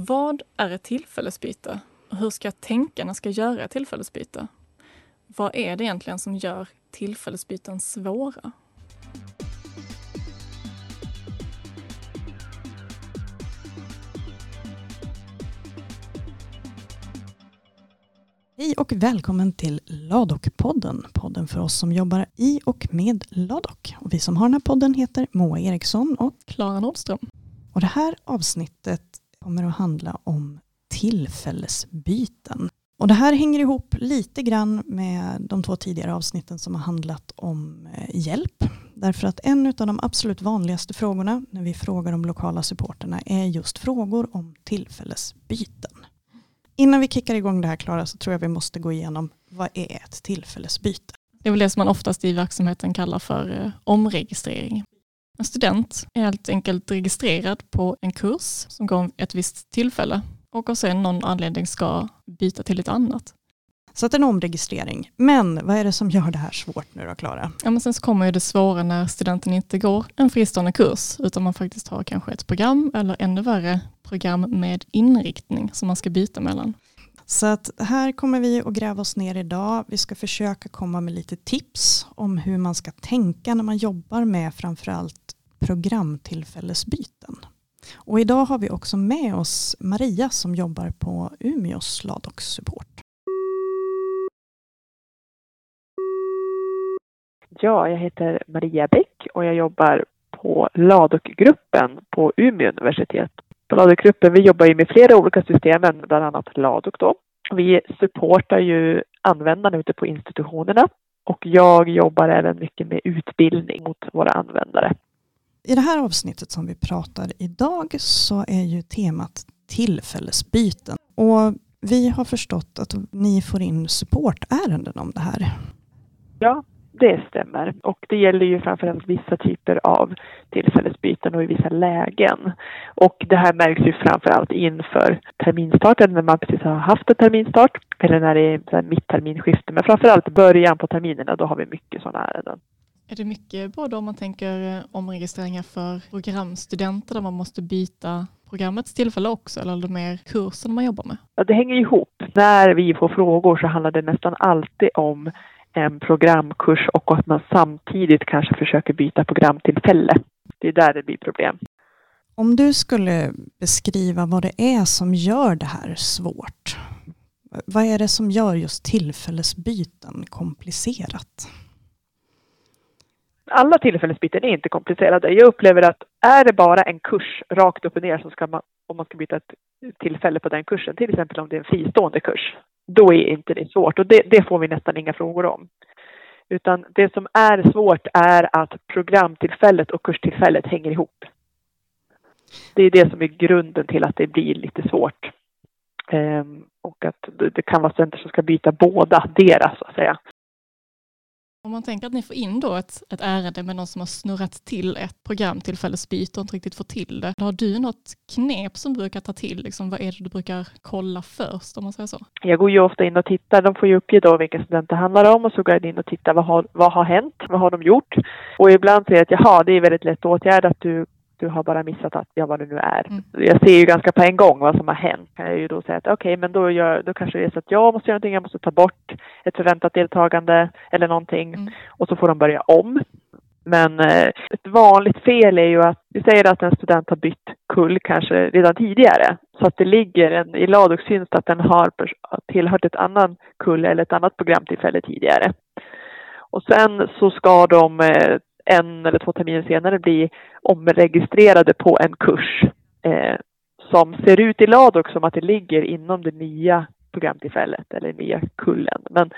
Vad är ett tillfällesbyte? Och hur ska jag tänka när jag ska göra ett tillfällesbyte? Vad är det egentligen som gör tillfällesbyten svåra? Hej och välkommen till Ladok-podden. Podden för oss som jobbar i och med Ladok. Och vi som har den här podden heter Moa Eriksson och Klara Nordström. Och det här avsnittet kommer att handla om tillfällesbyten. Och det här hänger ihop lite grann med de två tidigare avsnitten som har handlat om eh, hjälp. Därför att en av de absolut vanligaste frågorna när vi frågar de lokala supporterna är just frågor om tillfällesbyten. Innan vi kickar igång det här Klara så tror jag vi måste gå igenom vad är ett tillfällesbyte? Det är väl det som man oftast i verksamheten kallar för eh, omregistrering. En student är helt enkelt registrerad på en kurs som går ett visst tillfälle och av sen någon anledning ska byta till ett annat. Så att en omregistrering. Men vad är det som gör det här svårt nu då Klara? Ja, men sen så kommer ju det svåra när studenten inte går en fristående kurs utan man faktiskt har kanske ett program eller ännu värre program med inriktning som man ska byta mellan. Så att här kommer vi att gräva oss ner idag. Vi ska försöka komma med lite tips om hur man ska tänka när man jobbar med framförallt programtillfällesbyten. Och idag har vi också med oss Maria som jobbar på Umeås Ladox Support. Ja, jag heter Maria Bäck och jag jobbar på LADOK-gruppen på Umeå universitet. På LADOK-gruppen, vi jobbar ju med flera olika system, bland annat LADOK då. Vi supportar ju användarna ute på institutionerna och jag jobbar även mycket med utbildning mot våra användare. I det här avsnittet som vi pratar idag så är ju temat tillfällesbyten. Och vi har förstått att ni får in supportärenden om det här. Ja, det stämmer. Och det gäller ju framförallt vissa typer av tillfällesbyten och i vissa lägen. Och det här märks ju framförallt inför terminstarten när man precis har haft en terminstart eller när det är mittterminskifte. Men framförallt början på terminerna, då har vi mycket sådana ärenden. Är det mycket både om man tänker eh, omregistreringar för programstudenter där man måste byta programmets tillfälle också eller är det mer kursen man jobbar med? Ja, det hänger ihop. När vi får frågor så handlar det nästan alltid om en programkurs och att man samtidigt kanske försöker byta programtillfälle. Det är där det blir problem. Om du skulle beskriva vad det är som gör det här svårt. Vad är det som gör just tillfällesbyten komplicerat? Alla tillfällesbyten är inte komplicerade. Jag upplever att är det bara en kurs rakt upp och ner så ska man, om man ska byta ett tillfälle på den kursen, till exempel om det är en fristående kurs, då är inte det svårt och det, det, får vi nästan inga frågor om. Utan det som är svårt är att programtillfället och kurstillfället hänger ihop. Det är det som är grunden till att det blir lite svårt. Ehm, och att det kan vara studenter som ska byta båda deras så att säga. Om man tänker att ni får in då ett, ett ärende med någon som har snurrat till ett programtillfällesbyte och inte riktigt får till det. Har du något knep som du brukar ta till? Liksom, vad är det du brukar kolla först om man säger så? Jag går ju ofta in och tittar. De får ju uppge då vilka studenter det handlar om och så går jag in och tittar vad har, vad har hänt? Vad har de gjort? Och ibland säger jag att jaha, det är väldigt lätt åtgärdat. Du du har bara missat att, ja vad det nu är. Mm. Jag ser ju ganska på en gång vad som har hänt. Kan jag ju då säga att okej, okay, men då, gör, då kanske det är så att jag måste göra någonting, jag måste ta bort ett förväntat deltagande eller någonting mm. och så får de börja om. Men eh, ett vanligt fel är ju att vi säger att en student har bytt kull kanske redan tidigare så att det ligger en, i LADOX syns att den har tillhört ett annan kull eller ett annat programtillfälle tidigare. Och sen så ska de eh, en eller två terminer senare bli omregistrerade på en kurs eh, som ser ut i LADOK som att det ligger inom det nya programtillfället eller nya kullen. Men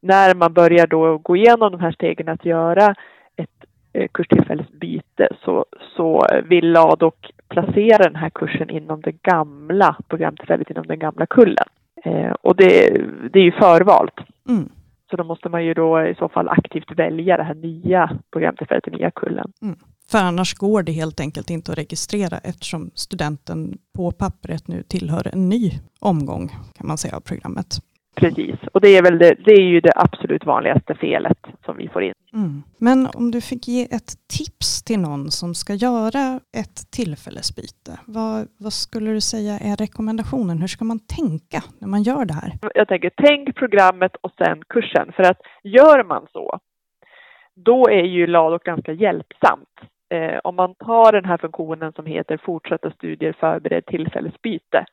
när man börjar då gå igenom de här stegen att göra ett eh, kurstillfällesbyte så, så vill LADOK placera den här kursen inom det gamla programtillfället, inom den gamla kullen. Eh, och det, det är ju förvalt. Mm. Så då måste man ju då i så fall aktivt välja det här nya programtillfället, den nya kullen. Mm. För annars går det helt enkelt inte att registrera eftersom studenten på pappret nu tillhör en ny omgång kan man säga av programmet. Precis, och det är, väl det, det är ju det absolut vanligaste felet som vi får in. Mm. Men om du fick ge ett tips till någon som ska göra ett tillfällesbyte, vad, vad skulle du säga är rekommendationen? Hur ska man tänka när man gör det här? Jag tänker, tänk programmet och sen kursen, för att gör man så, då är ju Ladok ganska hjälpsamt. Eh, om man tar den här funktionen som heter fortsatta studier förbered tillfällesbyte,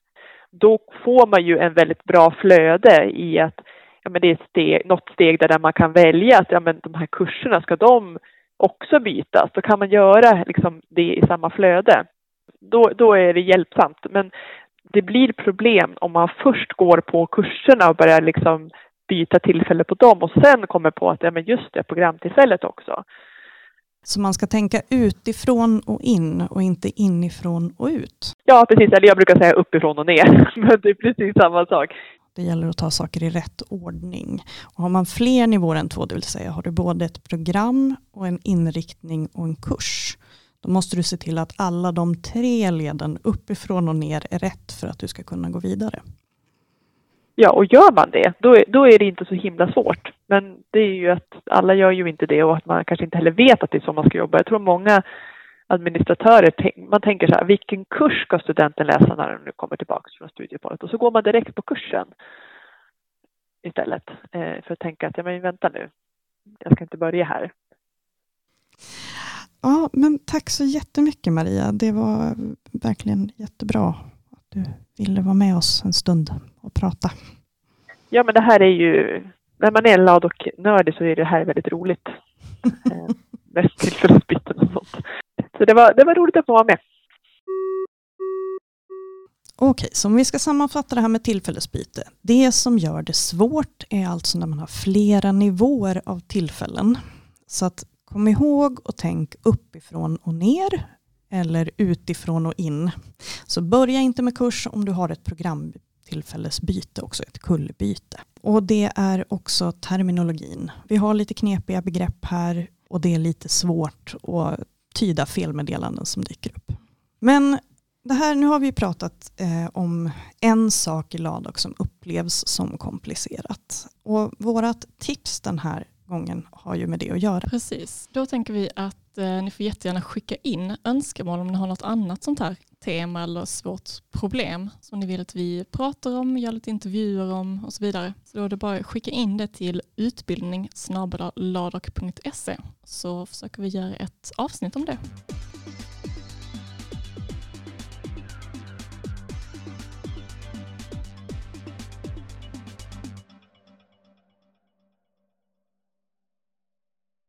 då får man ju en väldigt bra flöde i att ja, men det är steg, något steg där man kan välja att ja, men de här kurserna, ska de också bytas? Då kan man göra liksom, det i samma flöde. Då, då är det hjälpsamt. Men det blir problem om man först går på kurserna och börjar liksom byta tillfälle på dem och sen kommer på att ja, men just det, programtillfället också. Så man ska tänka utifrån och in och inte inifrån och ut? Ja, precis. Eller jag brukar säga uppifrån och ner. Men det är precis samma sak. Det gäller att ta saker i rätt ordning. Och har man fler nivåer än två, det vill säga har du både ett program och en inriktning och en kurs, då måste du se till att alla de tre leden uppifrån och ner är rätt för att du ska kunna gå vidare. Ja, och gör man det, då är, då är det inte så himla svårt. Men det är ju att alla gör ju inte det och att man kanske inte heller vet att det är så man ska jobba. Jag tror många administratörer, man tänker så här, vilken kurs ska studenten läsa när den nu kommer tillbaka från studieuppehållet? Och så går man direkt på kursen istället eh, för att tänka att, ja men vänta nu, jag ska inte börja här. Ja, men tack så jättemycket Maria. Det var verkligen jättebra att du ville vara med oss en stund och prata. Ja, men det här är ju, när man är en Ladok-nördig så är det här väldigt roligt. Eh, mest tillfällesbyten och sånt. Så det var, det var roligt att få vara med. Okej, så om vi ska sammanfatta det här med tillfällesbyte. Det som gör det svårt är alltså när man har flera nivåer av tillfällen. Så att kom ihåg och tänk uppifrån och ner eller utifrån och in. Så börja inte med kurs om du har ett tillfällesbyte också ett kullbyte. Och det är också terminologin. Vi har lite knepiga begrepp här och det är lite svårt att tyda felmeddelanden som dyker upp. Men det här, nu har vi pratat eh, om en sak i LADOK som upplevs som komplicerat. Och vårt tips den här gången har ju med det att göra. Precis, då tänker vi att att eh, ni får jättegärna skicka in önskemål om ni har något annat sånt här tema eller svårt problem som ni vill att vi pratar om, gör lite intervjuer om och så vidare. Så då är det bara att skicka in det till utbildning så försöker vi göra ett avsnitt om det.